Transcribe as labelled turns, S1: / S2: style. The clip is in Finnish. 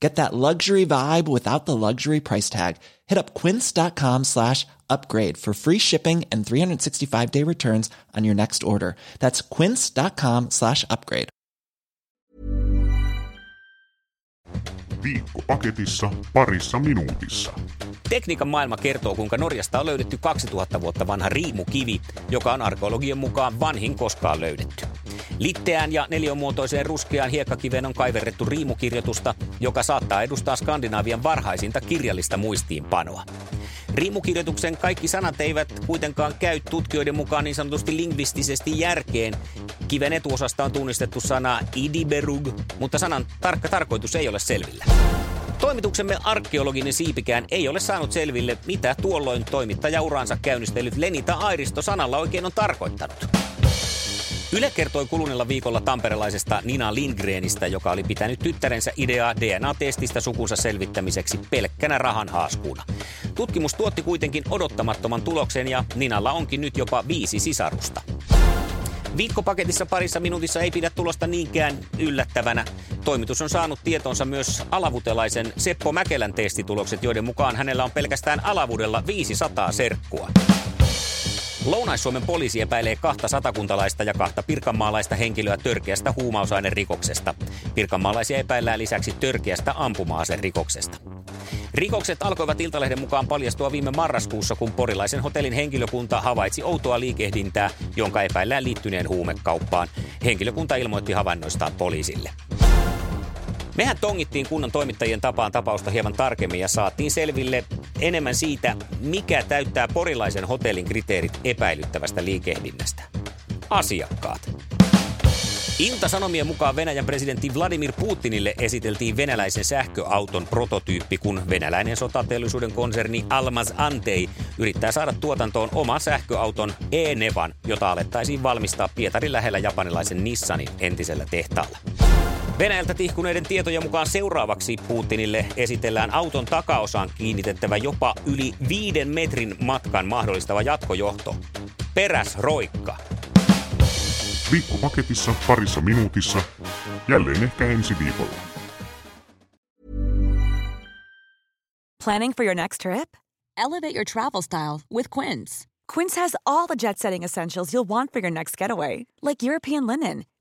S1: Get that luxury vibe without the luxury price tag. Hit up quince.com slash upgrade for free shipping and 365 day returns on your next order. That's quince.com slash upgrade.
S2: Viikko paketissa parissa minuutissa.
S3: Tekniikan maailma kertoo, kuinka Norjasta on löydetty 2000 vuotta vanha riimukivi, joka on arkeologian mukaan vanhin koskaan löydetty. Litteään ja neliömuotoiseen ruskeaan hiekkakiveen on kaiverrettu riimukirjoitusta, joka saattaa edustaa Skandinavian varhaisinta kirjallista muistiinpanoa. Riimukirjoituksen kaikki sanat eivät kuitenkaan käy tutkijoiden mukaan niin sanotusti lingvistisesti järkeen. Kiven etuosasta on tunnistettu sana idiberug, mutta sanan tarkka tarkoitus ei ole selvillä. Toimituksemme arkeologinen siipikään ei ole saanut selville, mitä tuolloin toimittajauraansa käynnistellyt Lenita Airisto sanalla oikein on tarkoittanut. Yle kertoi kuluneella viikolla tamperelaisesta Nina Lindgrenistä, joka oli pitänyt tyttärensä ideaa DNA-testistä sukunsa selvittämiseksi pelkkänä rahan haaskuuna. Tutkimus tuotti kuitenkin odottamattoman tuloksen ja Ninalla onkin nyt jopa viisi sisarusta. Viikkopaketissa parissa minuutissa ei pidä tulosta niinkään yllättävänä. Toimitus on saanut tietonsa myös alavutelaisen Seppo Mäkelän testitulokset, joiden mukaan hänellä on pelkästään alavudella 500 serkkua. Lounais-Suomen poliisi epäilee kahta satakuntalaista ja kahta pirkanmaalaista henkilöä törkeästä huumausainerikoksesta. Pirkanmaalaisia epäillään lisäksi törkeästä ampuma-aserikoksesta. Rikokset alkoivat Iltalehden mukaan paljastua viime marraskuussa, kun porilaisen hotellin henkilökunta havaitsi outoa liikehdintää, jonka epäillään liittyneen huumekauppaan. Henkilökunta ilmoitti havainnoistaan poliisille. Mehän tongittiin kunnan toimittajien tapaan tapausta hieman tarkemmin ja saatiin selville enemmän siitä, mikä täyttää porilaisen hotellin kriteerit epäilyttävästä liikehdinnästä. Asiakkaat. Ilta-Sanomien mukaan Venäjän presidentti Vladimir Putinille esiteltiin venäläisen sähköauton prototyyppi, kun venäläinen sotateollisuuden konserni Almaz Antei yrittää saada tuotantoon oman sähköauton E-Nevan, jota alettaisiin valmistaa Pietarin lähellä japanilaisen Nissanin entisellä tehtaalla. Venäjältä tihkuneiden tietojen mukaan seuraavaksi Putinille esitellään auton takaosaan kiinnitettävä jopa yli viiden metrin matkan mahdollistava jatkojohto. Peräs roikka.
S2: Viikko paketissa parissa minuutissa. Jälleen ehkä ensi viikolla.
S4: Planning for your next trip? Elevate your travel style with Quince. Quince has all the jet setting essentials you'll want for your next getaway, like European linen,